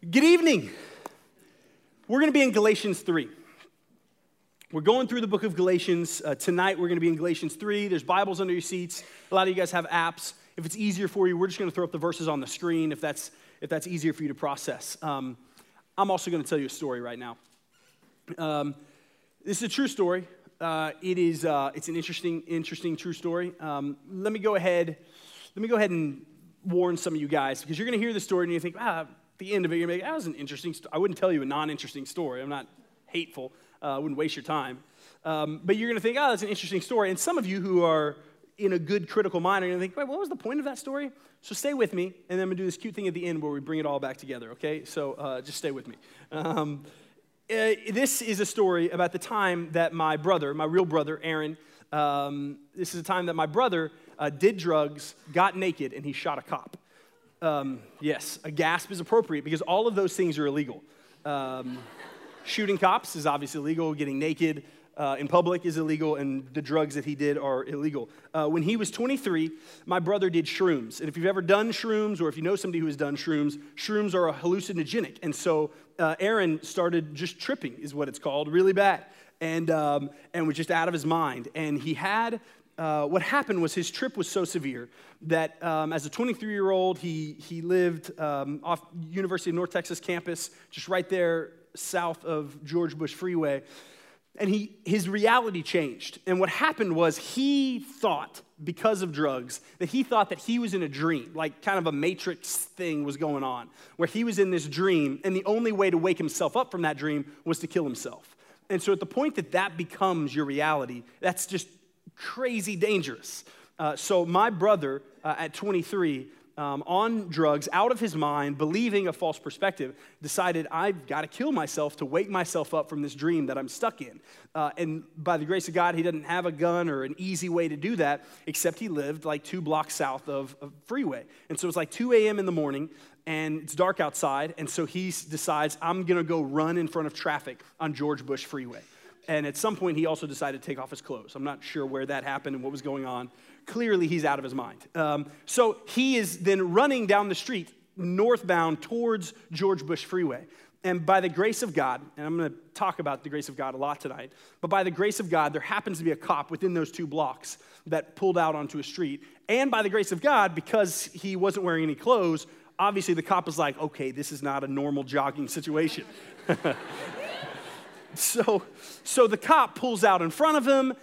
Good evening. We're going to be in Galatians 3. We're going through the book of Galatians. Uh, tonight, we're going to be in Galatians 3. There's Bibles under your seats. A lot of you guys have apps. If it's easier for you, we're just going to throw up the verses on the screen if that's, if that's easier for you to process. Um, I'm also going to tell you a story right now. Um, this is a true story. Uh, it is, uh, it's an interesting, interesting true story. Um, let me go ahead, let me go ahead and warn some of you guys because you're going to hear the story and you think, ah, the end of it, you're like, that was an interesting. I wouldn't tell you a non interesting story. I'm not hateful, uh, I wouldn't waste your time. Um, but you're going to think, oh, that's an interesting story. And some of you who are in a good critical mind are going to think, wait, what was the point of that story? So stay with me, and then I'm going to do this cute thing at the end where we bring it all back together, okay? So uh, just stay with me. Um, uh, this is a story about the time that my brother, my real brother, Aaron, um, this is a time that my brother uh, did drugs, got naked, and he shot a cop. Um, yes, a gasp is appropriate because all of those things are illegal. Um, shooting cops is obviously illegal, getting naked uh, in public is illegal, and the drugs that he did are illegal. Uh, when he was 23, my brother did shrooms. And if you've ever done shrooms, or if you know somebody who has done shrooms, shrooms are a hallucinogenic. And so uh, Aaron started just tripping, is what it's called, really bad, and, um, and was just out of his mind. And he had uh, what happened was his trip was so severe that um, as a 23 year old, he, he lived um, off University of North Texas campus, just right there south of George Bush Freeway. And he, his reality changed. And what happened was he thought, because of drugs, that he thought that he was in a dream, like kind of a matrix thing was going on, where he was in this dream, and the only way to wake himself up from that dream was to kill himself. And so at the point that that becomes your reality, that's just crazy dangerous. Uh, so, my brother uh, at 23, um, on drugs, out of his mind, believing a false perspective, decided, I've got to kill myself to wake myself up from this dream that I'm stuck in. Uh, and by the grace of God, he didn't have a gun or an easy way to do that, except he lived like two blocks south of, a Freeway. And so it's like 2 a.m. in the morning, and it's dark outside. And so he decides, I'm going to go run in front of traffic on George Bush Freeway. And at some point, he also decided to take off his clothes. I'm not sure where that happened and what was going on. Clearly, he's out of his mind. Um, so he is then running down the street northbound towards George Bush Freeway. And by the grace of God, and I'm going to talk about the grace of God a lot tonight, but by the grace of God, there happens to be a cop within those two blocks that pulled out onto a street. And by the grace of God, because he wasn't wearing any clothes, obviously the cop was like, okay, this is not a normal jogging situation. So, so the cop pulls out in front of him,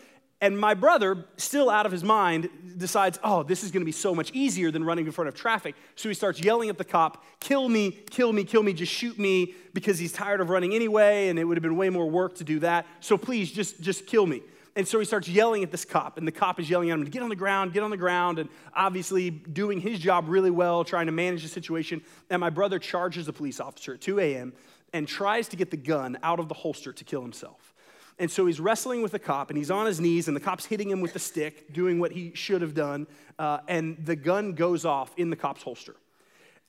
and my brother, still out of his mind, decides, oh, this is gonna be so much easier than running in front of traffic. So he starts yelling at the cop, kill me, kill me, kill me, just shoot me, because he's tired of running anyway, and it would have been way more work to do that. So please, just, just kill me. And so he starts yelling at this cop, and the cop is yelling at him to get on the ground, get on the ground, and obviously doing his job really well, trying to manage the situation. And my brother charges the police officer at 2 a.m and tries to get the gun out of the holster to kill himself. And so he's wrestling with the cop, and he's on his knees, and the cop's hitting him with the stick, doing what he should have done. Uh, and the gun goes off in the cop's holster.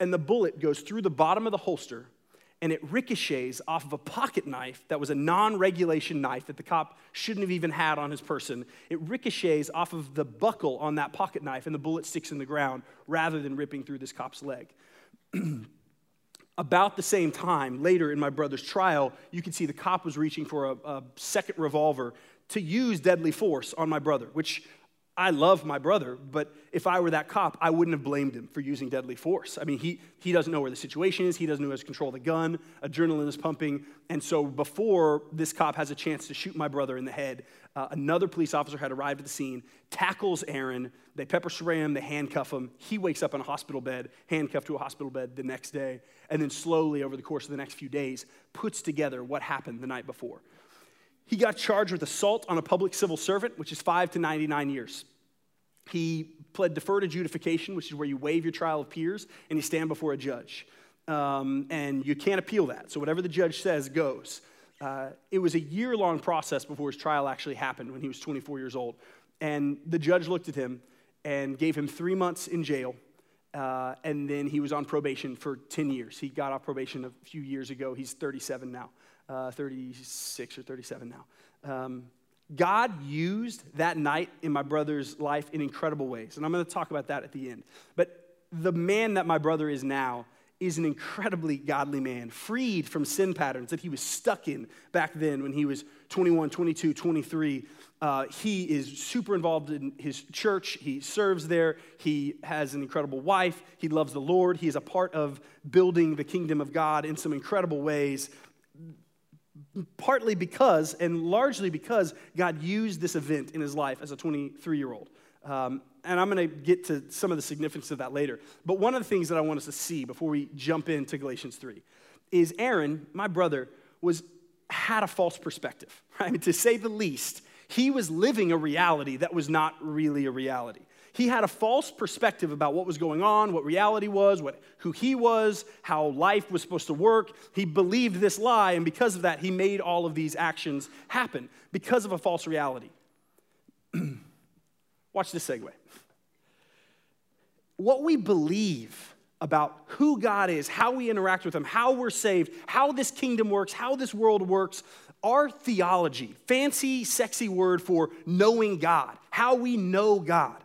And the bullet goes through the bottom of the holster, and it ricochets off of a pocket knife that was a non regulation knife that the cop shouldn't have even had on his person. It ricochets off of the buckle on that pocket knife, and the bullet sticks in the ground rather than ripping through this cop's leg. about the same time, later in my brother's trial, you can see the cop was reaching for a, a, second revolver to use deadly force on my brother, which I love my brother, but if I were that cop, I wouldn't have blamed him for using deadly force. I mean, he, he doesn't know where the situation is, he doesn't know how to control the gun, adrenaline is pumping. And so before this cop has a chance to shoot my brother in the head, uh, another police officer had arrived at the scene, tackles Aaron, they pepper spray him, they handcuff him. He wakes up in a hospital bed, handcuffed to a hospital bed the next day, and then slowly over the course of the next few days puts together what happened the night before. He got charged with assault on a public civil servant, which is five to 99 years. He pled deferred adjudication, which is where you waive your trial of peers and you stand before a judge. Um, and you can't appeal that. So whatever the judge says goes. Uh, it was a year long process before his trial actually happened when he was 24 years old. And the judge looked at him and gave him three months in jail. Uh, and then he was on probation for 10 years. He got off probation a few years ago. He's 37 now uh, 36 or 37 now. Um, God used that night in my brother's life in incredible ways. And I'm going to talk about that at the end. But the man that my brother is now is an incredibly godly man, freed from sin patterns that he was stuck in back then when he was 21, 22, 23. Uh, he is super involved in his church. He serves there. He has an incredible wife. He loves the Lord. He is a part of building the kingdom of God in some incredible ways, partly because, and largely because, God used this event in his life as a 23 year old. Um, and I'm going to get to some of the significance of that later. But one of the things that I want us to see before we jump into Galatians 3 is Aaron, my brother, was had a false perspective, right? To say the least, he was living a reality that was not really a reality. He had a false perspective about what was going on, what reality was, what, who he was, how life was supposed to work. He believed this lie, and because of that, he made all of these actions happen because of a false reality. Watch this segue. What we believe about who God is, how we interact with Him, how we're saved, how this kingdom works, how this world works, our theology, fancy, sexy word for knowing God, how we know God,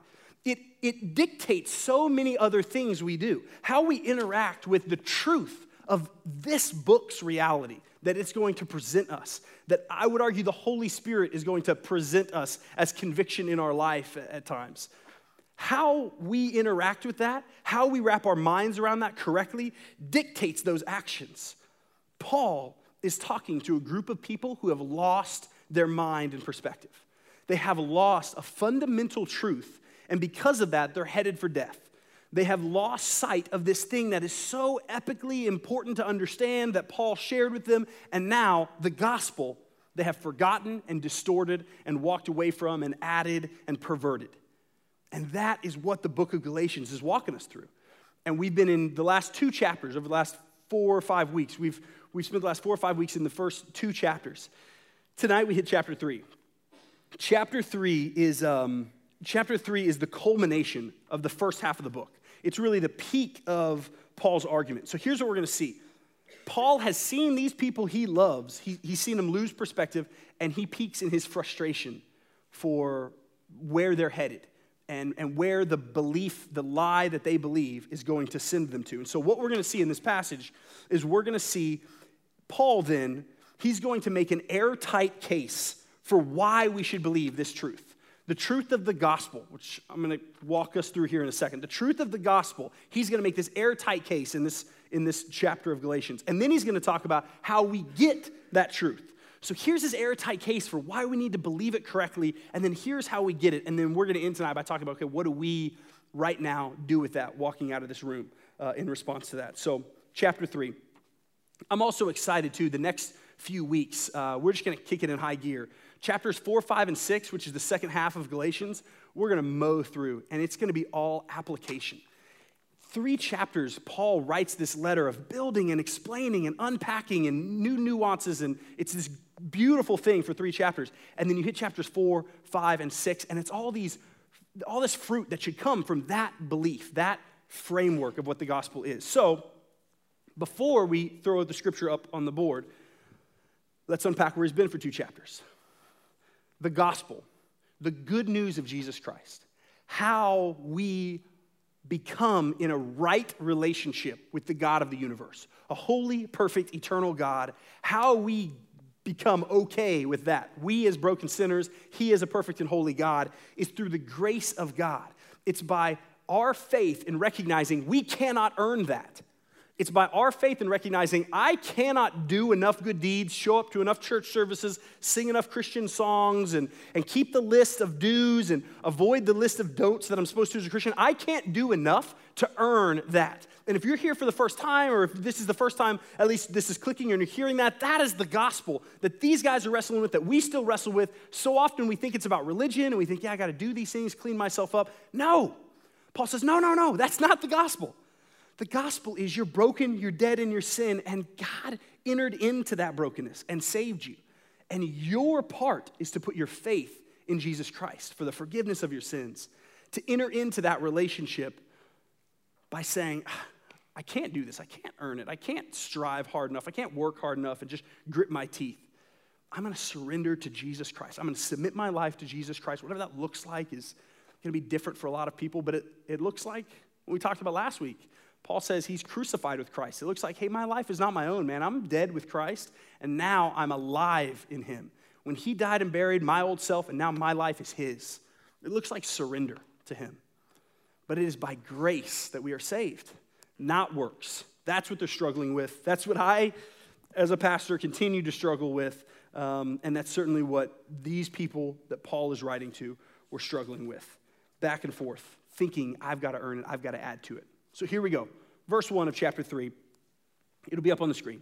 it, it dictates so many other things we do. How we interact with the truth of this book's reality that it's going to present us, that I would argue the Holy Spirit is going to present us as conviction in our life at times. How we interact with that, how we wrap our minds around that correctly, dictates those actions. Paul is talking to a group of people who have lost their mind and perspective. They have lost a fundamental truth, and because of that, they're headed for death. They have lost sight of this thing that is so epically important to understand that Paul shared with them, and now the gospel they have forgotten and distorted and walked away from and added and perverted. And that is what the book of Galatians is walking us through. And we've been in the last two chapters over the last four or five weeks. We've, we've spent the last four or five weeks in the first two chapters. Tonight we hit chapter three. Chapter three is, um, chapter three is the culmination of the first half of the book. It's really the peak of Paul's argument. So here's what we're going to see. Paul has seen these people he loves, he, he's seen them lose perspective, and he peaks in his frustration for where they're headed and, and where the belief, the lie that they believe, is going to send them to. And so, what we're going to see in this passage is we're going to see Paul then, he's going to make an airtight case for why we should believe this truth. The truth of the gospel, which I'm going to walk us through here in a second. The truth of the gospel, he's going to make this airtight case in this, in this chapter of Galatians. And then he's going to talk about how we get that truth. So here's his airtight case for why we need to believe it correctly, and then here's how we get it. And then we're going to end tonight by talking about okay, what do we right now do with that walking out of this room uh, in response to that? So, chapter three. I'm also excited too. The next few weeks, uh, we're just going to kick it in high gear. Chapters four, five, and six, which is the second half of Galatians, we're going to mow through, and it's going to be all application three chapters, Paul writes this letter of building and explaining and unpacking and new nuances. And it's this beautiful thing for three chapters. And then you hit chapters four, five, and six, and it's all these, all this fruit that should come from that belief, that framework of what the gospel is. So, before we throw the scripture up on the board, let's unpack where he's been for two chapters. The gospel, the good news of Jesus Christ, how we become in a right relationship with the God of the universe, a holy, perfect, eternal God, how we become okay with that. We, as broken sinners, He, as a perfect and holy God, is through the grace of God. It's by our faith in recognizing we cannot earn that. It's by our faith in recognizing I cannot do enough good deeds, show up to enough church services, sing enough Christian songs, and, and keep the list of do's and avoid the list of don'ts that I'm supposed to as a Christian. I can't do enough to earn that. And if you're here for the first time, or if this is the first time, at least this is clicking and you're hearing that, that is the gospel that these guys are wrestling with, that we still wrestle with. So often we think it's about religion and we think, yeah, I got to do these things, clean myself up. No. Paul says, no, no, no, that's not the gospel. The gospel is you're broken, you're dead in your sin, and God entered into that brokenness and saved you. And your part is to put your faith in Jesus Christ for the forgiveness of your sins, to enter into that relationship by saying, ah, I can't do this. I can't earn it. I can't strive hard enough. I can't work hard enough and just grit my teeth. I'm going to surrender to Jesus Christ. I'm going to submit my life to Jesus Christ. Whatever that looks like is going to be different for a lot of people, but it, it looks like what we talked about last week Paul says he's crucified with Christ. It looks like, hey, my life is not my own, man. I'm dead with Christ, and now I'm alive in him. When he died and buried my old self, and now my life is his. It looks like surrender to him. But it is by grace that we are saved, not works. That's what they're struggling with. That's what I, as a pastor, continue to struggle with. Um, and that's certainly what these people that Paul is writing to were struggling with. Back and forth, thinking, I've got to earn it, I've got to add to it. So here we go. Verse 1 of chapter 3. It'll be up on the screen.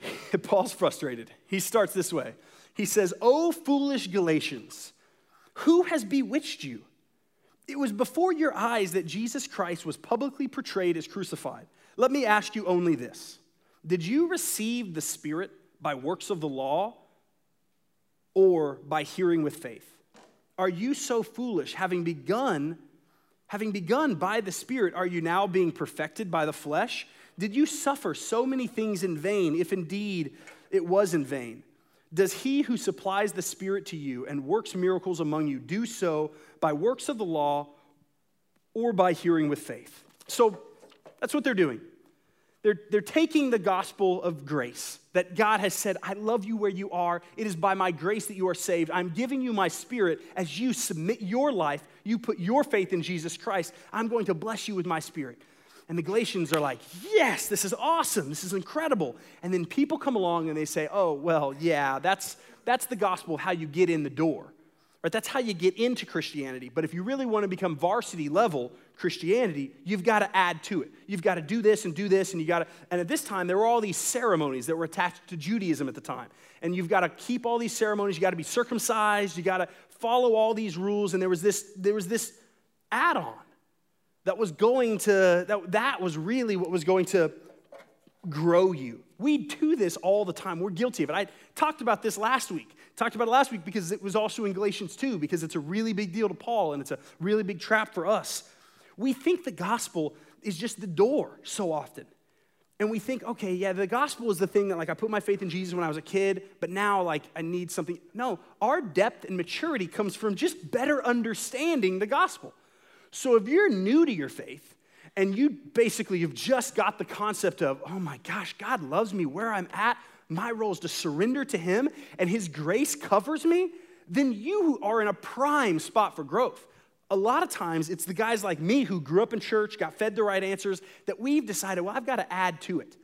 Paul's frustrated. He starts this way He says, O foolish Galatians, who has bewitched you? It was before your eyes that Jesus Christ was publicly portrayed as crucified. Let me ask you only this Did you receive the Spirit by works of the law or by hearing with faith? Are you so foolish, having begun? Having begun by the Spirit, are you now being perfected by the flesh? Did you suffer so many things in vain, if indeed it was in vain? Does he who supplies the Spirit to you and works miracles among you do so by works of the law or by hearing with faith? So that's what they're doing. They're, they're taking the gospel of grace that God has said, I love you where you are. It is by my grace that you are saved. I'm giving you my spirit as you submit your life, you put your faith in Jesus Christ. I'm going to bless you with my spirit. And the Galatians are like, yes, this is awesome. This is incredible. And then people come along and they say, oh, well, yeah, that's, that's the gospel of how you get in the door. Right? That's how you get into Christianity. But if you really want to become varsity level Christianity, you've got to add to it. You've got to do this and do this, and you got to. And at this time, there were all these ceremonies that were attached to Judaism at the time. And you've got to keep all these ceremonies. You got to be circumcised. You got to follow all these rules. And there was this, there was this add-on that was going to, that, that was really what was going to grow you. We do this all the time. We're guilty of it. I talked about this last week. Talked about it last week because it was also in Galatians 2, because it's a really big deal to Paul and it's a really big trap for us. We think the gospel is just the door so often. And we think, okay, yeah, the gospel is the thing that, like, I put my faith in Jesus when I was a kid, but now, like, I need something. No, our depth and maturity comes from just better understanding the gospel. So if you're new to your faith, and you basically have just got the concept of, oh my gosh, God loves me where I'm at, my role is to surrender to Him, and His grace covers me, then you are in a prime spot for growth. A lot of times, it's the guys like me who grew up in church, got fed the right answers, that we've decided, well, I've got to add to it.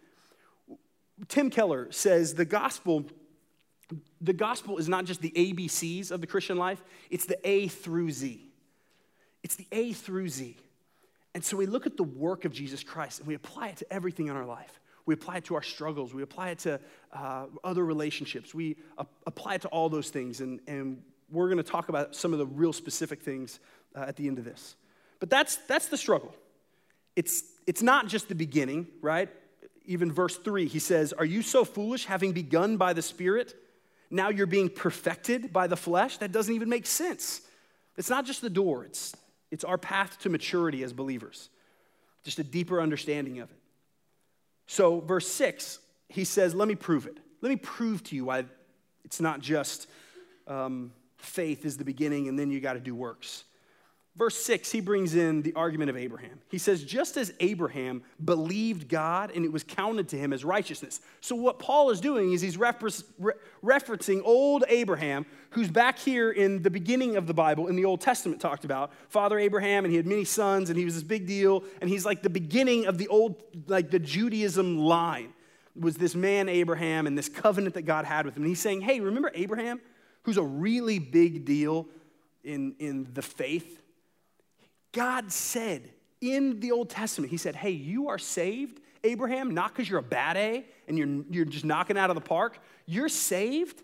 Tim Keller says the gospel the gospel is not just the ABCs of the Christian life, it's the A through Z. It's the A through Z. And so we look at the work of Jesus Christ and we apply it to everything in our life. We apply it to our struggles. We apply it to uh, other relationships. We apply it to all those things. And, and we're going to talk about some of the real specific things uh, at the end of this. But that's, that's the struggle. It's, it's not just the beginning, right? Even verse 3, he says, Are you so foolish, having begun by the Spirit? Now you're being perfected by the flesh? That doesn't even make sense. It's not just the door, it's, it's our path to maturity as believers, just a deeper understanding of it. So, verse 6, he says, Let me prove it. Let me prove to you why it's not just um, faith is the beginning and then you got to do works. Verse 6, he brings in the argument of Abraham. He says, just as Abraham believed God and it was counted to him as righteousness. So, what Paul is doing is he's referencing old Abraham, who's back here in the beginning of the Bible in the Old Testament talked about. Father Abraham, and he had many sons, and he was this big deal. And he's like the beginning of the old, like the Judaism line was this man Abraham and this covenant that God had with him. And he's saying, hey, remember Abraham, who's a really big deal in, in the faith? God said in the Old Testament, He said, Hey, you are saved, Abraham, not because you're a bad A and you're, you're just knocking out of the park. You're saved.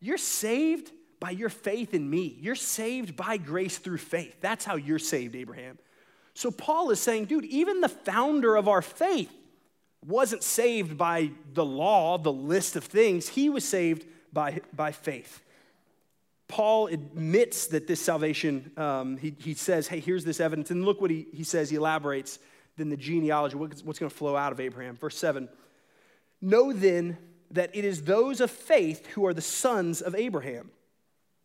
You're saved by your faith in me. You're saved by grace through faith. That's how you're saved, Abraham. So Paul is saying, dude, even the founder of our faith wasn't saved by the law, the list of things. He was saved by, by faith. Paul admits that this salvation, um, he, he says, hey, here's this evidence. And look what he, he says, he elaborates then the genealogy, what's, what's going to flow out of Abraham. Verse 7 Know then that it is those of faith who are the sons of Abraham.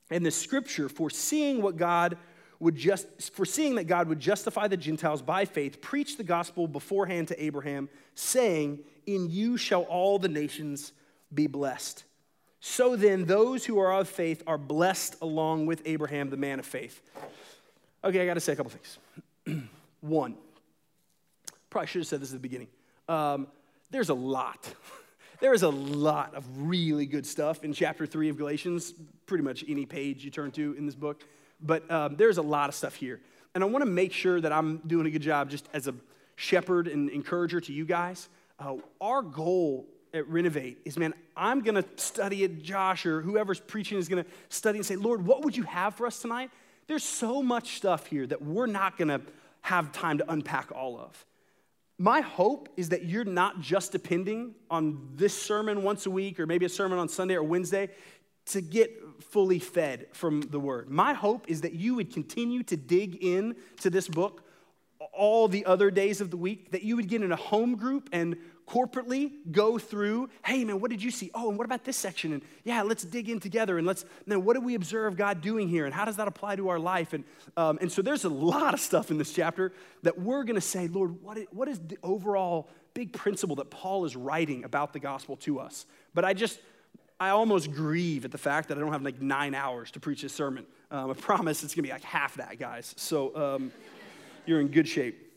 And the scripture, foreseeing what God would just, foreseeing that God would justify the Gentiles by faith, preach the gospel beforehand to Abraham, saying, In you shall all the nations be blessed. So then, those who are of faith are blessed along with Abraham, the man of faith. Okay, I got to say a couple things. One, probably should have said this at the beginning. Um, there's a lot. There is a lot of really good stuff in chapter three of Galatians, pretty much any page you turn to in this book. But um, there's a lot of stuff here. And I want to make sure that I'm doing a good job just as a shepherd and encourager to you guys. Uh, our goal at Renovate is, man, I'm going to study it. Josh or whoever's preaching is going to study and say, Lord, what would you have for us tonight? There's so much stuff here that we're not going to have time to unpack all of. My hope is that you're not just depending on this sermon once a week or maybe a sermon on Sunday or Wednesday to get fully fed from the word. My hope is that you would continue to dig in to this book all the other days of the week, that you would get in a home group and corporately go through hey man what did you see? Oh and what about this section? And yeah let's dig in together and let's man what do we observe god doing here? And how does that apply to our life? And, um, and so there's a lot of stuff in this chapter that we're going to say lord what is, what is the overall big principle that paul is writing about the gospel to us? But i just i almost grieve at the fact that i don't have like nine hours to preach this sermon. Um, i promise it's going to be like half that guys. So um, you're in good shape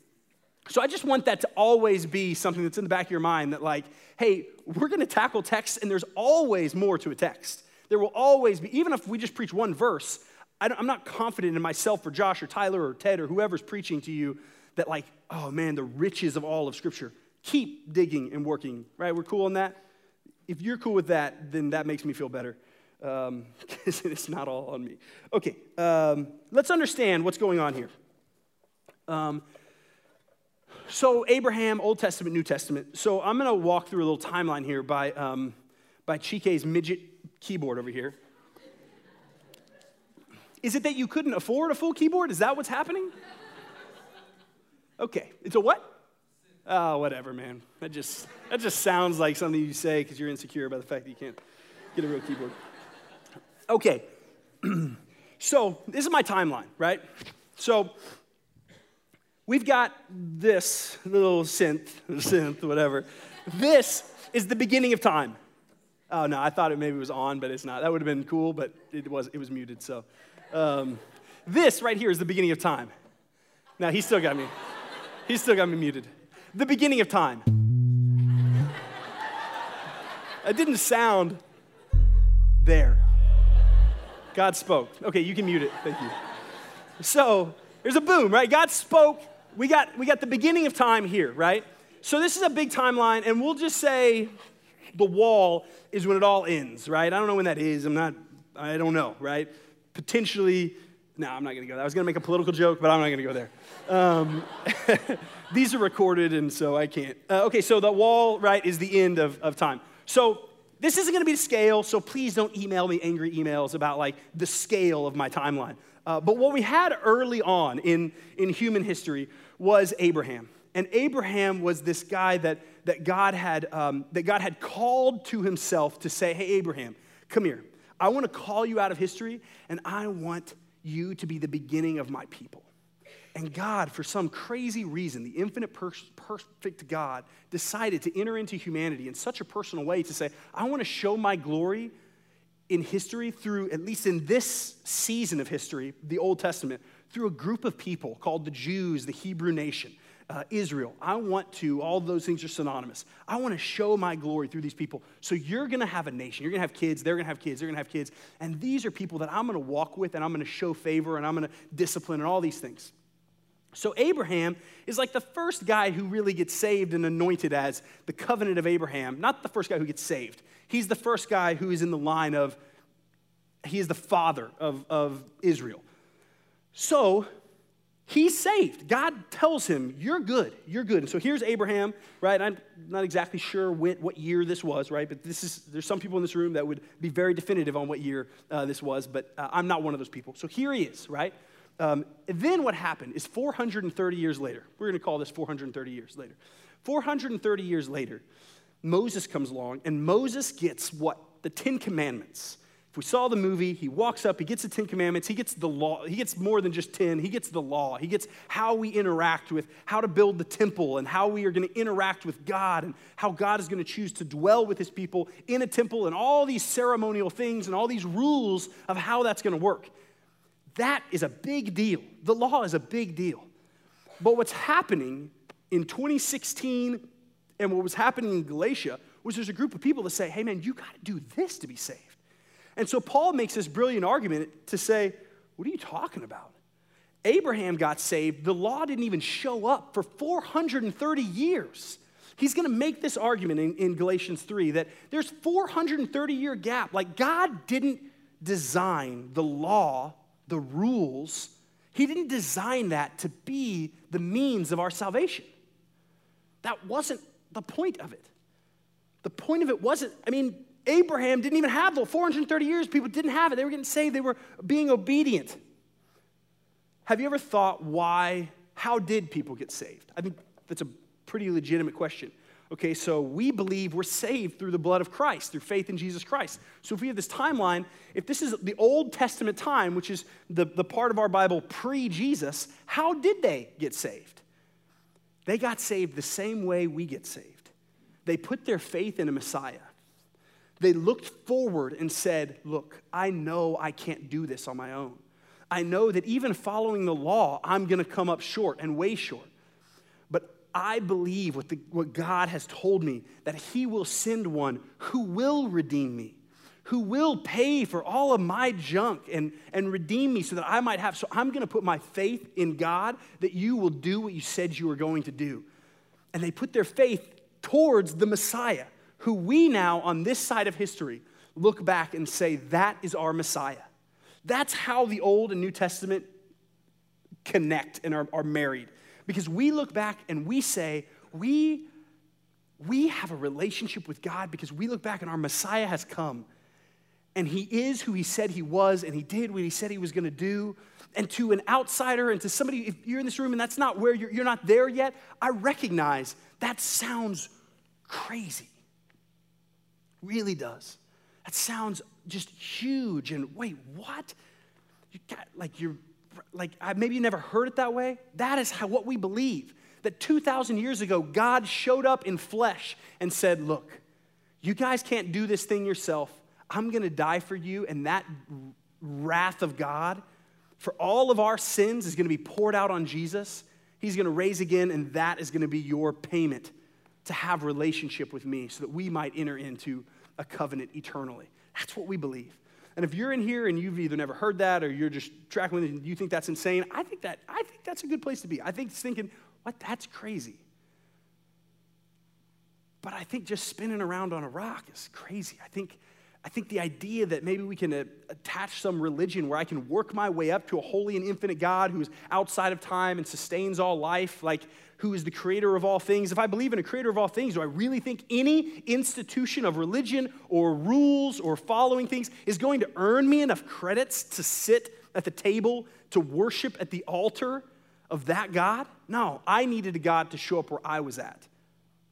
so I just want that to always be something that's in the back of your mind that, like, hey, we're going to tackle text, and there's always more to a text. There will always be, even if we just preach one verse, I'm not confident in myself or Josh or Tyler or Ted or whoever's preaching to you that, like, oh man, the riches of all of Scripture. Keep digging and working, right? We're cool on that? If you're cool with that, then that makes me feel better because um, it's not all on me. Okay, um, let's understand what's going on here. Um, so, Abraham, Old Testament, New Testament. So, I'm going to walk through a little timeline here by, um, by Chike's midget keyboard over here. Is it that you couldn't afford a full keyboard? Is that what's happening? Okay. It's a what? Oh, whatever, man. That just, that just sounds like something you say because you're insecure about the fact that you can't get a real keyboard. Okay. so, this is my timeline, right? So, We've got this little synth, synth, whatever. This is the beginning of time. Oh no, I thought it maybe was on, but it's not. That would have been cool, but it was it was muted. So, um, this right here is the beginning of time. Now he still got me. He still got me muted. The beginning of time. It didn't sound there. God spoke. Okay, you can mute it. Thank you. So there's a boom, right? God spoke we got, we got the beginning of time here, right? So this is a big timeline, and we'll just say the wall is when it all ends, right? I don't know when that is. I'm not, I don't know, right? Potentially, no, I'm not gonna go there. I was gonna make a political joke, but I'm not gonna go there. Um, these are recorded, and so I can't. Uh, okay, so the wall, right, is the end of, of time. So this isn't gonna be the scale, so please don't email me angry emails about like the scale of my timeline. Uh, but what we had early on in, in human history was Abraham. And Abraham was this guy that, that, God had, um, that God had called to himself to say, Hey, Abraham, come here. I want to call you out of history, and I want you to be the beginning of my people. And God, for some crazy reason, the infinite, perfect God, decided to enter into humanity in such a personal way to say, I want to show my glory in history through, at least in this season of history, the Old Testament, through a group of people called the Jews, the Hebrew nation, uh, Israel. I want to, all those things are synonymous. I want to show my glory through these people. So you're going to have a nation. You're going to have kids. They're going to have kids. They're going to have kids. And these are people that I'm going to walk with and I'm going to show favor and I'm going to discipline and all these things. So Abraham is like the first guy who really gets saved and anointed as the covenant of Abraham. Not the first guy who gets saved. He's the first guy who is in the line of, he is the father of, of Israel. So he's saved. God tells him, You're good. You're good. And so here's Abraham, right? I'm not exactly sure when, what year this was, right? But this is, there's some people in this room that would be very definitive on what year uh, this was, but uh, I'm not one of those people. So here he is, right? Um, then what happened is 430 years later, we're going to call this 430 years later. 430 years later, Moses comes along, and Moses gets what? The Ten Commandments We saw the movie, he walks up, he gets the Ten Commandments, he gets the law, he gets more than just 10, he gets the law, he gets how we interact with how to build the temple and how we are going to interact with God and how God is going to choose to dwell with his people in a temple and all these ceremonial things and all these rules of how that's going to work. That is a big deal. The law is a big deal. But what's happening in 2016 and what was happening in Galatia was there's a group of people that say, hey man, you got to do this to be saved. And so Paul makes this brilliant argument to say, What are you talking about? Abraham got saved. The law didn't even show up for 430 years. He's going to make this argument in, in, Galatians 3 that there's 430 year gap. Like God didn't design the law, the rules. He didn't design that to be the means of our salvation. That wasn't the point of it. The point of it wasn't, I mean, Abraham didn't even have the 430 years, people didn't have it. They were getting saved, they were being obedient. Have you ever thought why, how did people get saved? I think that's a pretty legitimate question. Okay, so we believe we're saved through the blood of Christ, through faith in Jesus Christ. So if we have this timeline, if this is the Old Testament time, which is the, the part of our Bible pre Jesus, how did they get saved? They got saved the same way we get saved. They put their faith in a Messiah. They looked forward and said, Look, I know I can't do this on my own. I know that even following the law, I'm going to come up short and way short. But I believe what, the, what God has told me that He will send one who will redeem me, who will pay for all of my junk and, and redeem me so that I might have. So I'm going to put my faith in God that you will do what you said you were going to do. And they put their faith towards the Messiah who we now, on this side of history, look back and say, that is our Messiah. That's how the Old and New Testament connect and are, are married. Because we look back and we say, we, we have a relationship with God because we look back and our Messiah has come. And he is who he said he was, and he did what he said he was going to do. And to an outsider and to somebody, if you're in this room and that's not where you're, you're not there yet, I recognize that sounds crazy really does. That sounds just huge. And wait, what? You got like you're like maybe you never heard it that way. That is how what we believe. That 2,000 years ago, God showed up in flesh and said, Look, you guys can't do this thing yourself. I'm going to die for you. And that wrath of God for all of our sins is going to be poured out on Jesus. He's going to raise again, and that is going to be your payment to have relationship with me so that we might enter into a covenant eternally. That's what we believe. And if you're in here and you've either never heard that or you're just tracking with it and you think that's insane, I think that I think that's a good place to be. I think thinking, what that's crazy. But I think just spinning around on a rock is crazy. I think I think the idea that maybe we can uh, attach some religion where I can work my way up to a holy and infinite God who is outside of time and sustains all life, like who is the creator of all things. If I believe in a creator of all things, do I really think any institution of religion or rules or following things is going to earn me enough credits to sit at the table to worship at the altar of that God? No, I needed a God to show up where I was at.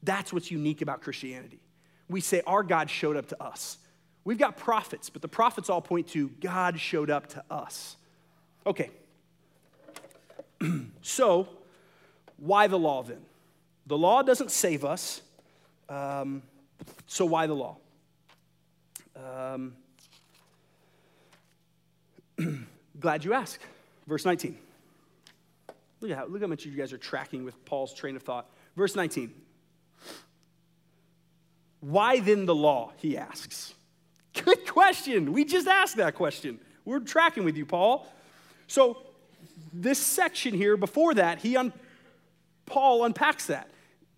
That's what's unique about Christianity. We say our God showed up to us. We've got prophets, but the prophets all point to God showed up to us. Okay. so, why the law then? The law doesn't save us, um, so why the law? Um, glad you asked. Verse 19. Look at, how, look how much you guys are tracking with Paul's train of thought. Verse 19. Why then the law? He asks. Good question. We just asked that question. We're tracking with you, Paul. So, this section here, before that, he un- Paul unpacks that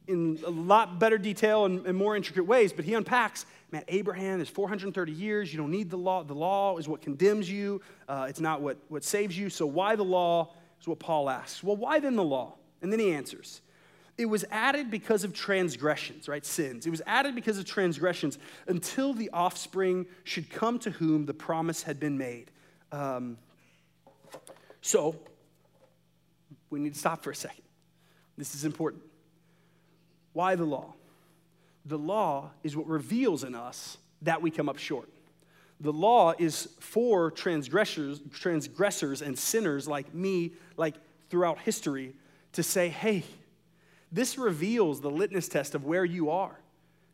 in a lot better detail and, and more intricate ways, but he unpacks man, Abraham is 430 years. You don't need the law. The law is what condemns you, uh, it's not what, what saves you. So, why the law is what Paul asks. Well, why then the law? And then he answers it was added because of transgressions, right? Sins. It was added because of transgressions until the offspring should come to whom the promise had been made. Um, so, we need to stop for a second. This is important. Why the law? The law is what reveals in us that we come up short. The law is for transgressors, transgressors and sinners like me, like throughout history, to say, hey, this reveals the litmus test of where you are.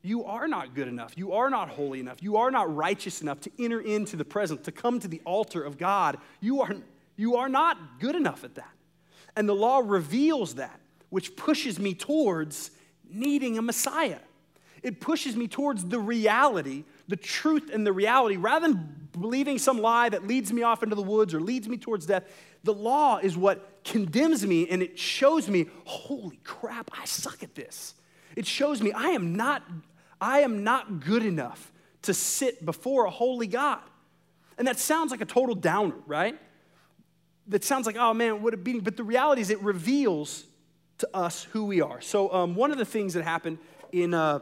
You are not good enough. You are not holy enough. You are not righteous enough to enter into the presence, to come to the altar of God. You are, you are not good enough at that. And the law reveals that, which pushes me towards needing a Messiah. It pushes me towards the reality, the truth and the reality, rather than believing some lie that leads me off into the woods or leads me towards death. The law is what condemns me and it shows me, holy crap, I suck at this. It shows me I am not, I am not good enough to sit before a holy God. And that sounds like a total downer, right? That sounds like, oh man, what a beating. But the reality is, it reveals to us who we are. So, um, one of the things that happened in, uh,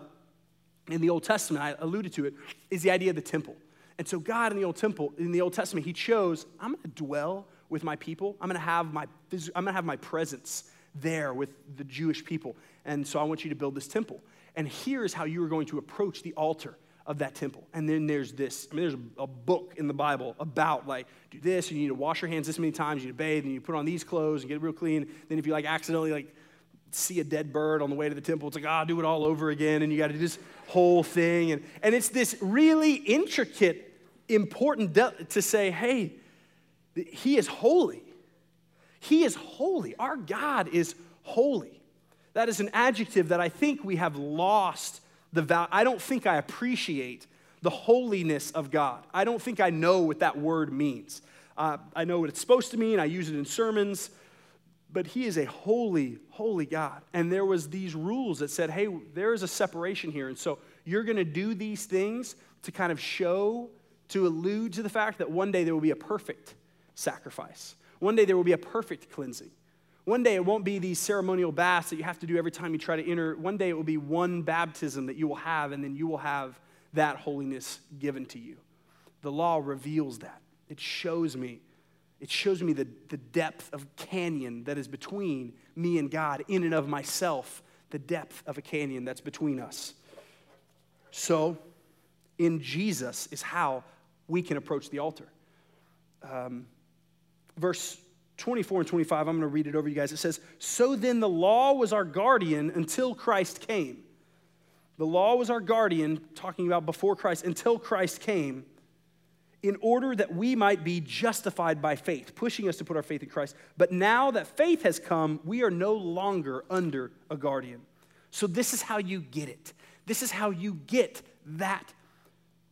in the Old Testament, I alluded to it, is the idea of the temple. And so, God in the Old Temple, in the Old Testament, He chose, I'm going to dwell with my people. I'm going to have my, I'm going to have my presence there with the Jewish people. And so, I want you to build this temple. And here's how you are going to approach the altar of that temple. And then there's this, I mean, there's a, a, book in the Bible about like, do this, you need to wash your hands this many times, you need to bathe, and you put on these clothes and get real clean. Then if you like accidentally like see a dead bird on the way to the temple, it's like, ah, oh, do it all over again, and you got to do this whole thing. And, and it's this really intricate, important de- to say, hey, he is holy. He is holy. Our God is holy. That is an adjective that I think we have lost the value. I don't think I appreciate the holiness of God. I don't think I know what that word means. Uh, I know what it's supposed to mean. I use it in sermons, but He is a holy, holy God. And there was these rules that said, "Hey, there is a separation here, and so you're going to do these things to kind of show, to allude to the fact that one day there will be a perfect sacrifice. One day there will be a perfect cleansing." One day it won't be these ceremonial baths that you have to do every time you try to enter. One day it will be one baptism that you will have, and then you will have that holiness given to you. The law reveals that. It shows me. It shows me the, the depth of canyon that is between me and God, in and of myself, the depth of a canyon that's between us. So, in Jesus is how we can approach the altar. Um, verse 24 and 25, I'm going to read it over you guys. It says, So then the law was our guardian until Christ came. The law was our guardian, talking about before Christ, until Christ came, in order that we might be justified by faith, pushing us to put our faith in Christ. But now that faith has come, we are no longer under a guardian. So this is how you get it. This is how you get that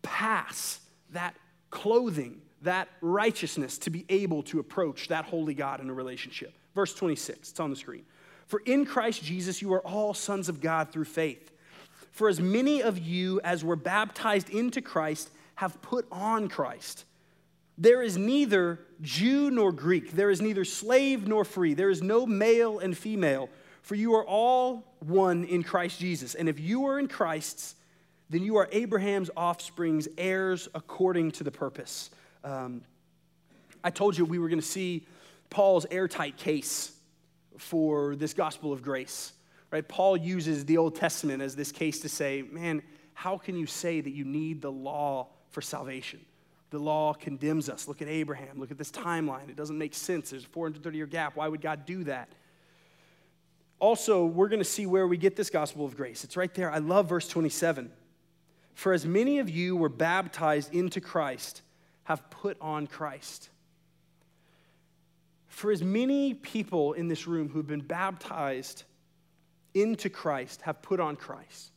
pass, that clothing that righteousness to be able to approach that holy God in a relationship. Verse 26, it's on the screen. For in Christ Jesus you are all sons of God through faith. For as many of you as were baptized into Christ have put on Christ. There is neither Jew nor Greek, there is neither slave nor free, there is no male and female, for you are all one in Christ Jesus. And if you are in Christ's, then you are Abraham's offspring's heirs according to the purpose um, I told you we were going to see Paul's airtight case for this gospel of grace. Right? Paul uses the Old Testament as this case to say, man, how can you say that you need the law for salvation? The law condemns us. Look at Abraham. Look at this timeline. It doesn't make sense. There's a 430 year gap. Why would God do that? Also, we're going to see where we get this gospel of grace. It's right there. I love verse 27. For as many of you were baptized into Christ, have put on Christ. For as many people in this room who've been baptized into Christ have put on Christ,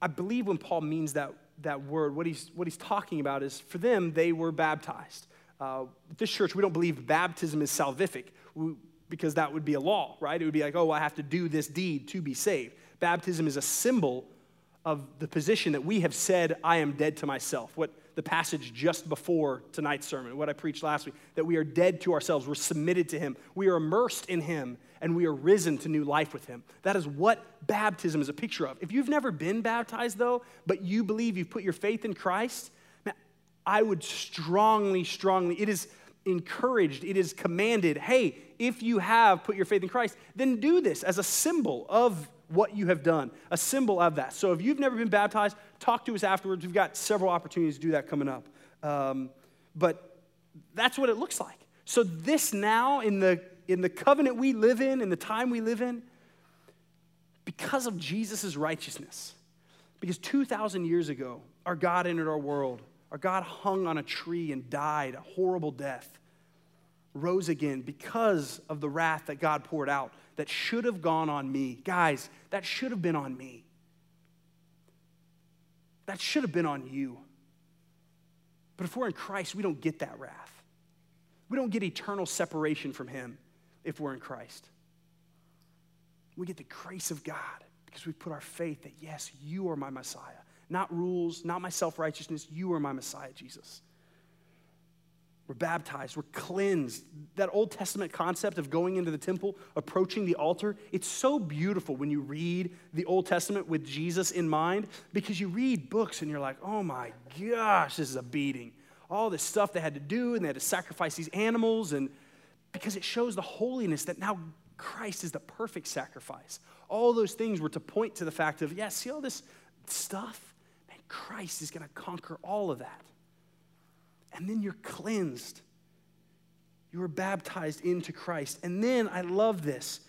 I believe when Paul means that, that word, what he's, what he's talking about is for them, they were baptized. Uh, this church, we don't believe baptism is salvific we, because that would be a law, right? It would be like, oh, I have to do this deed to be saved. Baptism is a symbol of the position that we have said, I am dead to myself. What the passage just before tonight's sermon, what I preached last week, that we are dead to ourselves, we're submitted to Him, we are immersed in Him, and we are risen to new life with Him. That is what baptism is a picture of. If you've never been baptized, though, but you believe you've put your faith in Christ, man, I would strongly, strongly, it is encouraged, it is commanded hey, if you have put your faith in Christ, then do this as a symbol of what you have done, a symbol of that. So if you've never been baptized, talk to us afterwards. We've got several opportunities to do that coming up. Um, but that's what it looks like. So this now, in the, in the covenant we live in, in the time we live in, because of Jesus' righteousness, because 2,000 years ago, our God entered our world. Our God hung on a tree and died a horrible death, rose again because of the wrath that God poured out that should have gone on me. Guys, that should have been on me. That should have been on you. But if we're in Christ, we don't get that wrath. We don't get eternal separation from Him if we're in Christ. We get the grace of God because we put our faith that, yes, you are my Messiah. Not rules, not my self righteousness. You are my Messiah, Jesus. We're baptized, we're cleansed. That Old Testament concept of going into the temple, approaching the altar, it's so beautiful when you read the Old Testament with Jesus in mind because you read books and you're like, oh my gosh, this is a beating. All this stuff they had to do and they had to sacrifice these animals, and because it shows the holiness that now Christ is the perfect sacrifice. All those things were to point to the fact of, yeah, see all this stuff? Man, Christ is going to conquer all of that. And then you're cleansed. You are baptized into Christ. And then, I love this,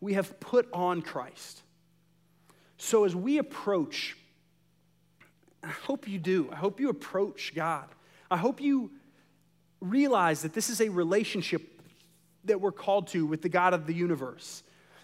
we have put on Christ. So as we approach, I hope you do, I hope you approach God. I hope you realize that this is a relationship that we're called to with the God of the universe.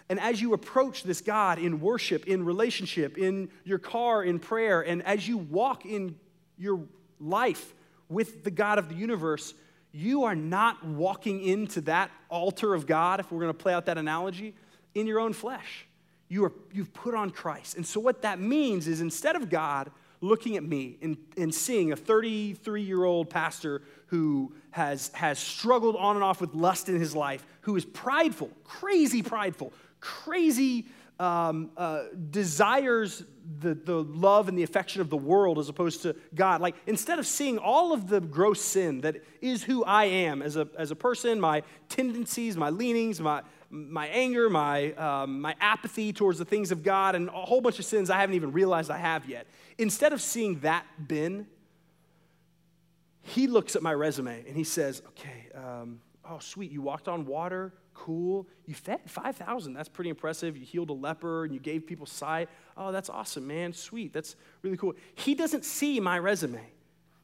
And as you approach this God in worship, in relationship, in your car, in prayer, and as you walk in your life with the God of the universe, you are not walking into that altar of God, if we're going to play out that analogy, in your own flesh. You are, you've put on Christ. And so, what that means is instead of God looking at me and, and seeing a 33 year old pastor who has, has struggled on and off with lust in his life, who is prideful, crazy prideful, crazy um, uh, desires the, the love and the affection of the world as opposed to God. Like, instead of seeing all of the gross sin that is who I am as a, as a person, my tendencies, my leanings, my, my anger, my, um, my apathy towards the things of God, and a whole bunch of sins I haven't even realized I have yet. Instead of seeing that bin, he looks at my resume and he says, Okay, um, oh, sweet, you walked on water, cool. You fed 5,000, that's pretty impressive. You healed a leper and you gave people sight. Oh, that's awesome, man, sweet, that's really cool. He doesn't see my resume.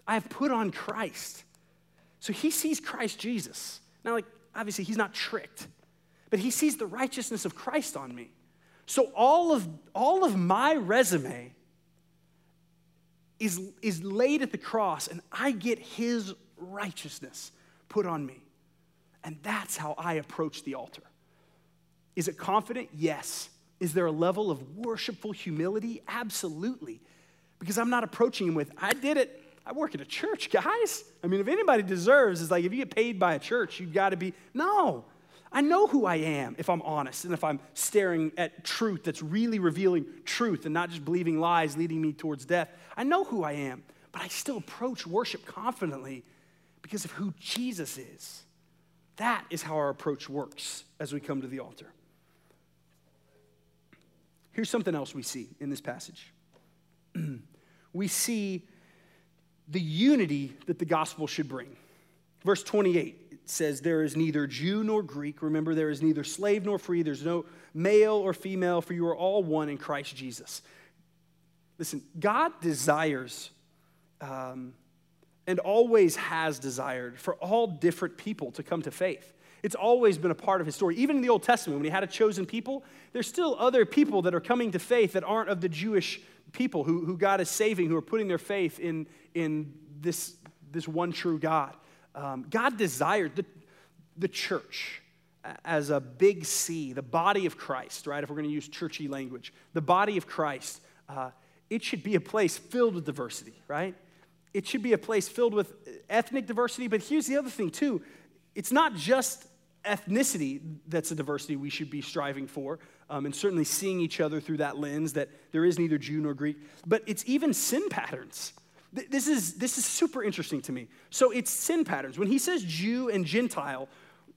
I have put on Christ. So he sees Christ Jesus. Now, like, obviously, he's not tricked but he sees the righteousness of Christ on me. So all of, all of my resume is, is laid at the cross, and I get his righteousness put on me. And that's how I approach the altar. Is it confident? Yes. Is there a level of worshipful humility? Absolutely. Because I'm not approaching him with, I did it. I work at a church, guys. I mean, if anybody deserves, it's like if you get paid by a church, you've got to be. No, I know who I am if I'm honest and if I'm staring at truth that's really revealing truth and not just believing lies leading me towards death. I know who I am, but I still approach worship confidently because of who Jesus is. That is how our approach works as we come to the altar. Here's something else we see in this passage we see the unity that the gospel should bring. Verse 28 says, There is neither Jew nor Greek. Remember, there is neither slave nor free. There's no male or female, for you are all one in Christ Jesus. Listen, God desires um, and always has desired for all different people to come to faith. It's always been a part of his story. Even in the Old Testament, when he had a chosen people, there's still other people that are coming to faith that aren't of the Jewish people who, who God is saving, who are putting their faith in, in this, this one true God. Um, God desired the, the church as a big C, the body of Christ, right? If we're going to use churchy language, the body of Christ, uh, it should be a place filled with diversity, right? It should be a place filled with ethnic diversity, but here's the other thing, too. It's not just ethnicity that's a diversity we should be striving for, um, and certainly seeing each other through that lens that there is neither Jew nor Greek, but it's even sin patterns. This is, this is super interesting to me. So it's sin patterns. When he says Jew and Gentile,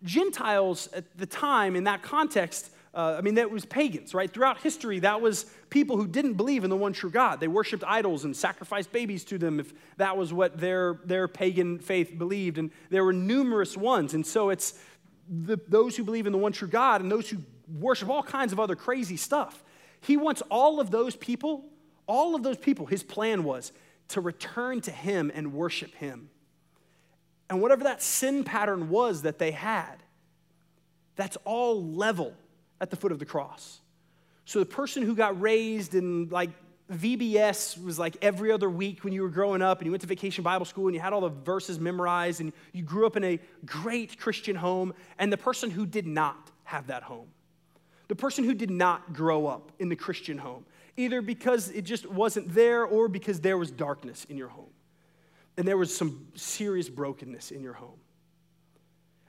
Gentiles at the time in that context, uh, I mean, that was pagans, right? Throughout history, that was people who didn't believe in the one true God. They worshiped idols and sacrificed babies to them if that was what their, their pagan faith believed. And there were numerous ones. And so it's the, those who believe in the one true God and those who worship all kinds of other crazy stuff. He wants all of those people, all of those people, his plan was to return to him and worship him. And whatever that sin pattern was that they had, that's all level at the foot of the cross. So the person who got raised in like VBS was like every other week when you were growing up and you went to vacation Bible school and you had all the verses memorized and you grew up in a great Christian home, and the person who did not have that home. The person who did not grow up in the Christian home, either because it just wasn't there or because there was darkness in your home and there was some serious brokenness in your home.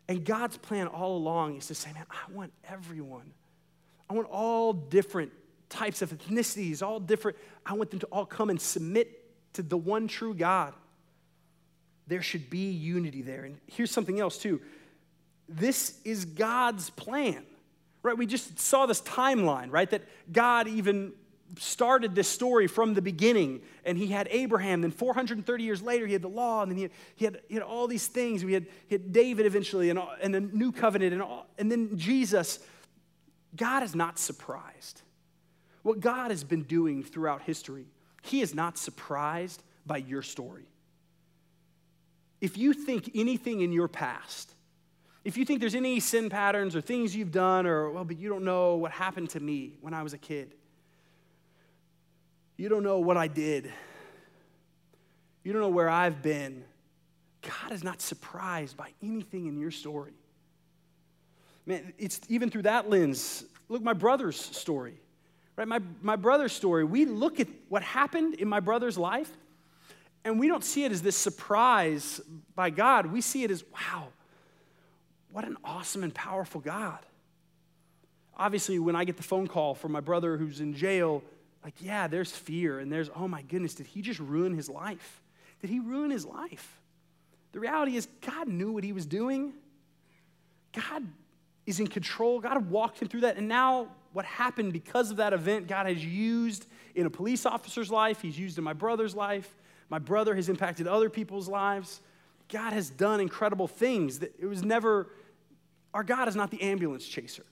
And God's plan all along is to say, man, I want everyone. I want all different types of ethnicities, all different. I want them to all come and submit to the one true God. There should be unity there. And here's something else, too. This is God's plan, right? We just saw this timeline, right? That God even started this story from the beginning. And he had Abraham, then 430 years later, he had the law, and then he had, he had, he had all these things. We had, he had David eventually, and, all, and the new covenant, and, all, and then Jesus. God is not surprised. What God has been doing throughout history, He is not surprised by your story. If you think anything in your past, if you think there's any sin patterns or things you've done, or, well, but you don't know what happened to me when I was a kid, you don't know what I did, you don't know where I've been, God is not surprised by anything in your story. Man, it's even through that lens. Look, my brother's story, right? My, my brother's story, we look at what happened in my brother's life, and we don't see it as this surprise by God. We see it as, wow, what an awesome and powerful God. Obviously, when I get the phone call from my brother who's in jail, like, yeah, there's fear, and there's, oh my goodness, did he just ruin his life? Did he ruin his life? The reality is, God knew what he was doing. God is in control. God walked him through that. And now, what happened because of that event, God has used in a police officer's life, He's used in my brother's life. My brother has impacted other people's lives. God has done incredible things. That it was never, our God is not the ambulance chaser.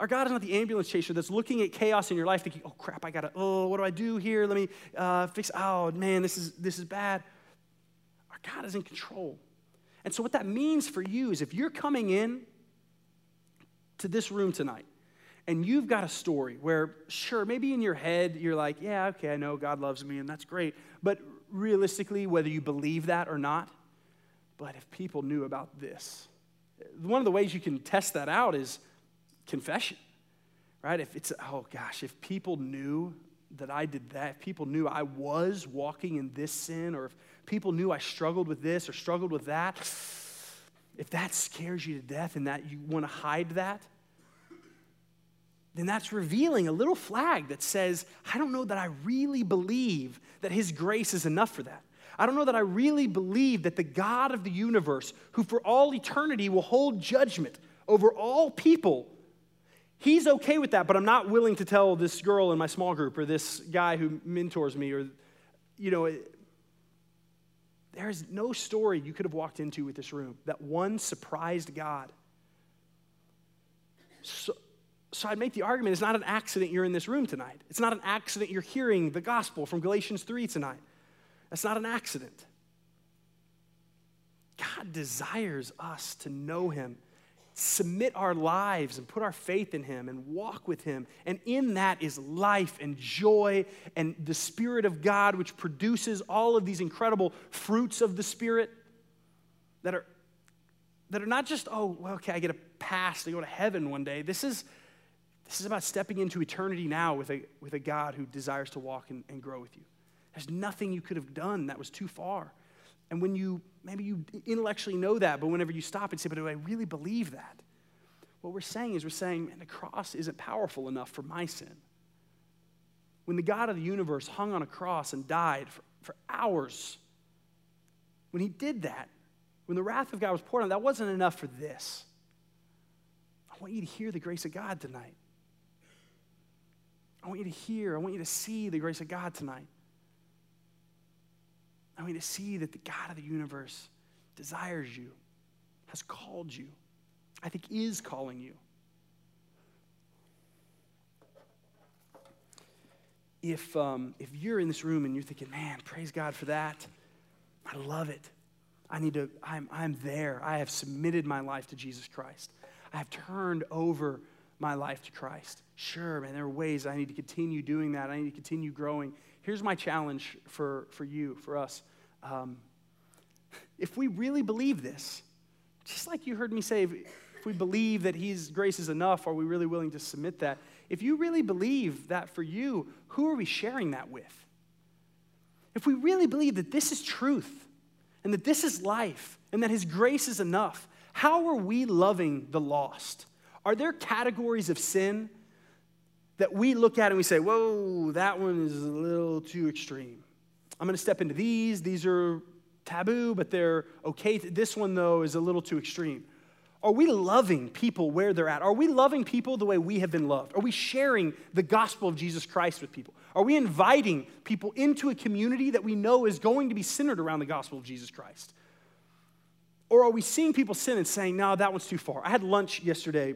Our God is not the ambulance chaser that's looking at chaos in your life thinking, oh crap, I gotta, oh, what do I do here? Let me uh, fix, oh man, this is, this is bad. Our God is in control. And so, what that means for you is if you're coming in to this room tonight and you've got a story where, sure, maybe in your head you're like, yeah, okay, I know God loves me and that's great. But realistically, whether you believe that or not, but if people knew about this, one of the ways you can test that out is confession, right? If it's, oh gosh, if people knew that I did that, if people knew I was walking in this sin, or if people knew I struggled with this or struggled with that, if that scares you to death and that you want to hide that, then that's revealing a little flag that says, I don't know that I really believe that His grace is enough for that. I don't know that I really believe that the God of the universe, who for all eternity will hold judgment over all people, He's okay with that, but I'm not willing to tell this girl in my small group or this guy who mentors me or, you know, there is no story you could have walked into with this room that one surprised God. So, so I'd make the argument it's not an accident you're in this room tonight. It's not an accident you're hearing the gospel from Galatians 3 tonight. That's not an accident. God desires us to know him submit our lives and put our faith in Him and walk with Him. And in that is life and joy and the Spirit of God, which produces all of these incredible fruits of the Spirit that are, that are not just, oh, well, okay, I get a pass to go to heaven one day. This is, this is about stepping into eternity now with a, with a God who desires to walk and, and grow with you. There's nothing you could have done that was too far. And when you, maybe you intellectually know that, but whenever you stop and say, but do I really believe that? What we're saying is, we're saying, man, the cross isn't powerful enough for my sin. When the God of the universe hung on a cross and died for, for hours, when he did that, when the wrath of God was poured on, that wasn't enough for this. I want you to hear the grace of God tonight. I want you to hear, I want you to see the grace of God tonight. I mean, to see that the God of the universe desires you, has called you, I think is calling you. If, um, if you're in this room and you're thinking, man, praise God for that, I love it. I need to, I'm, I'm there. I have submitted my life to Jesus Christ. I have turned over my life to Christ. Sure, man, there are ways I need to continue doing that. I need to continue growing. Here's my challenge for, for you, for us. Um, if we really believe this, just like you heard me say, if, if we believe that His grace is enough, are we really willing to submit that? If you really believe that for you, who are we sharing that with? If we really believe that this is truth and that this is life and that His grace is enough, how are we loving the lost? Are there categories of sin that we look at and we say, whoa, that one is a little too extreme? I'm going to step into these. These are taboo, but they're okay. This one, though, is a little too extreme. Are we loving people where they're at? Are we loving people the way we have been loved? Are we sharing the gospel of Jesus Christ with people? Are we inviting people into a community that we know is going to be centered around the gospel of Jesus Christ? Or are we seeing people sin and saying, no, that one's too far? I had lunch yesterday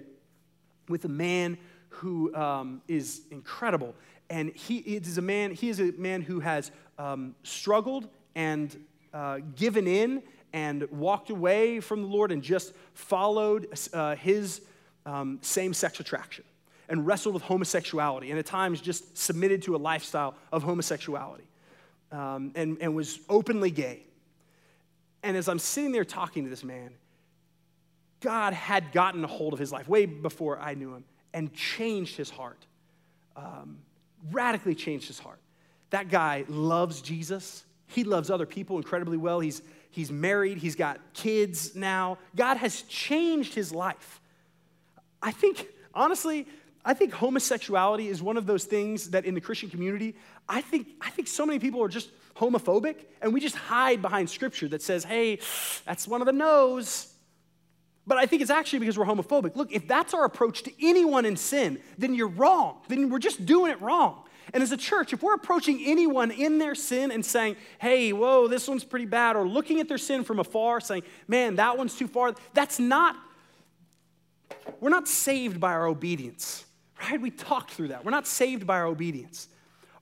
with a man who um, is incredible. And he is a man, he is a man who has um, struggled and uh, given in and walked away from the Lord and just followed uh, his um, same sex attraction and wrestled with homosexuality and at times just submitted to a lifestyle of homosexuality um, and, and was openly gay. And as I'm sitting there talking to this man, God had gotten a hold of his life way before I knew him and changed his heart, um, radically changed his heart. That guy loves Jesus. He loves other people incredibly well. He's, he's married, he's got kids now. God has changed his life. I think, honestly, I think homosexuality is one of those things that in the Christian community, I think, I think so many people are just homophobic and we just hide behind scripture that says, hey, that's one of the no's. But I think it's actually because we're homophobic. Look, if that's our approach to anyone in sin, then you're wrong. Then we're just doing it wrong. And as a church, if we're approaching anyone in their sin and saying, hey, whoa, this one's pretty bad, or looking at their sin from afar, saying, man, that one's too far, that's not, we're not saved by our obedience, right? We talked through that. We're not saved by our obedience.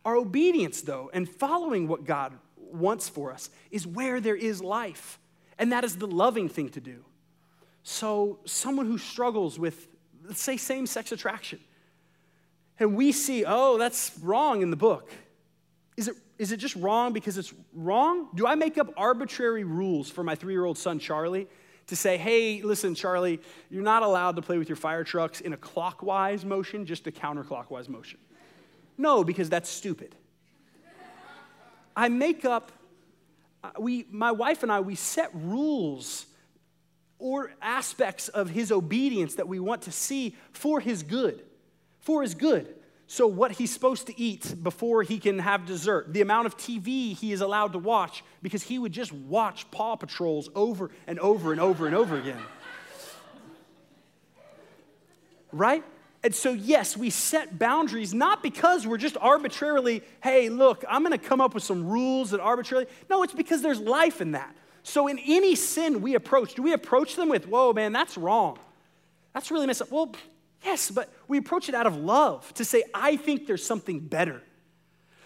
Our obedience, though, and following what God wants for us, is where there is life. And that is the loving thing to do. So, someone who struggles with, let's say, same sex attraction, and we see, oh, that's wrong in the book. Is it, is it just wrong because it's wrong? Do I make up arbitrary rules for my three year old son, Charlie, to say, hey, listen, Charlie, you're not allowed to play with your fire trucks in a clockwise motion, just a counterclockwise motion? No, because that's stupid. I make up, uh, we, my wife and I, we set rules or aspects of his obedience that we want to see for his good for his good. So, what he's supposed to eat before he can have dessert, the amount of TV he is allowed to watch, because he would just watch Paw Patrols over and over and over and over again. Right? And so, yes, we set boundaries not because we're just arbitrarily, hey, look, I'm going to come up with some rules that arbitrarily. No, it's because there's life in that. So, in any sin we approach, do we approach them with, whoa, man, that's wrong? That's really messed up. Well, Yes, but we approach it out of love to say, I think there's something better.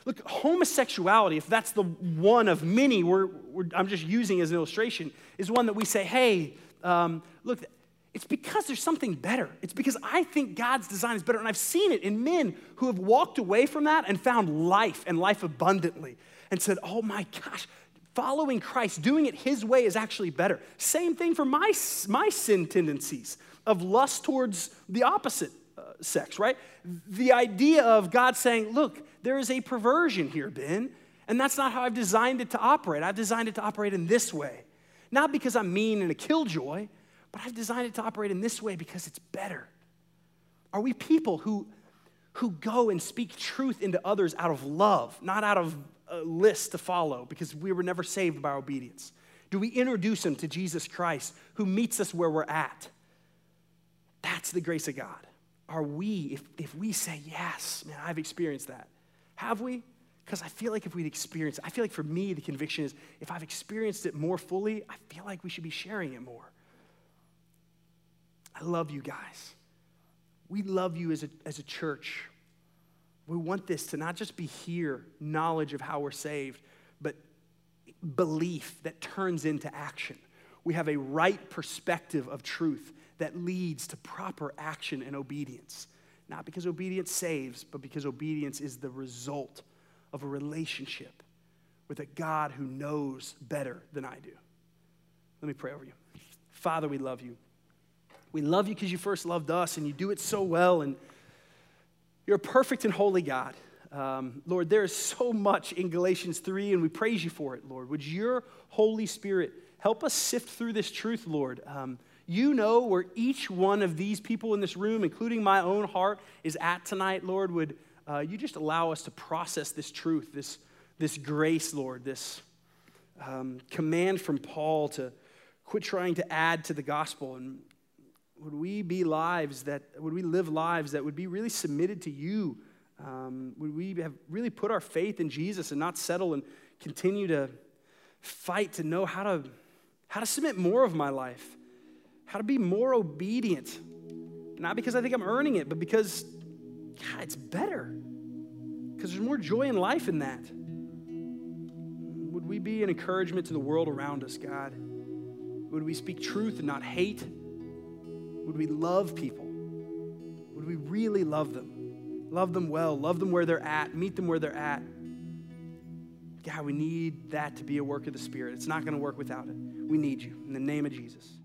Look, homosexuality, if that's the one of many we're, we're, I'm just using as an illustration, is one that we say, hey, um, look, it's because there's something better. It's because I think God's design is better. And I've seen it in men who have walked away from that and found life and life abundantly and said, oh my gosh, following Christ, doing it His way is actually better. Same thing for my, my sin tendencies of lust towards the opposite uh, sex, right? The idea of God saying, look, there is a perversion here, Ben, and that's not how I've designed it to operate. I've designed it to operate in this way. Not because I'm mean and a killjoy, but I've designed it to operate in this way because it's better. Are we people who, who go and speak truth into others out of love, not out of a list to follow because we were never saved by obedience? Do we introduce them to Jesus Christ who meets us where we're at? That's the grace of God. are we, if, if we say, yes, man, I've experienced that? Have we? Because I feel like if we'd experienced I feel like for me, the conviction is if I've experienced it more fully, I feel like we should be sharing it more. I love you guys. We love you as a, as a church. We want this to not just be here, knowledge of how we're saved, but belief that turns into action. We have a right perspective of truth that leads to proper action and obedience. Not because obedience saves, but because obedience is the result of a relationship with a God who knows better than I do. Let me pray over you. Father, we love you. We love you because you first loved us and you do it so well. And you're a perfect and holy God. Um, Lord, there is so much in Galatians 3, and we praise you for it, Lord. Would your Holy Spirit help us sift through this truth, Lord? Um, you know where each one of these people in this room, including my own heart, is at tonight, Lord. Would uh, you just allow us to process this truth, this, this grace, Lord, this um, command from Paul to quit trying to add to the gospel? And would we be lives that, would we live lives that would be really submitted to you? Um, would we have really put our faith in Jesus and not settle and continue to fight to know how to, how to submit more of my life? how to be more obedient. Not because I think I'm earning it, but because, God, it's better. Because there's more joy in life in that. Would we be an encouragement to the world around us, God? Would we speak truth and not hate? Would we love people? Would we really love them? Love them well, love them where they're at, meet them where they're at. God, we need that to be a work of the Spirit. It's not going to work without it. We need you. In the name of Jesus.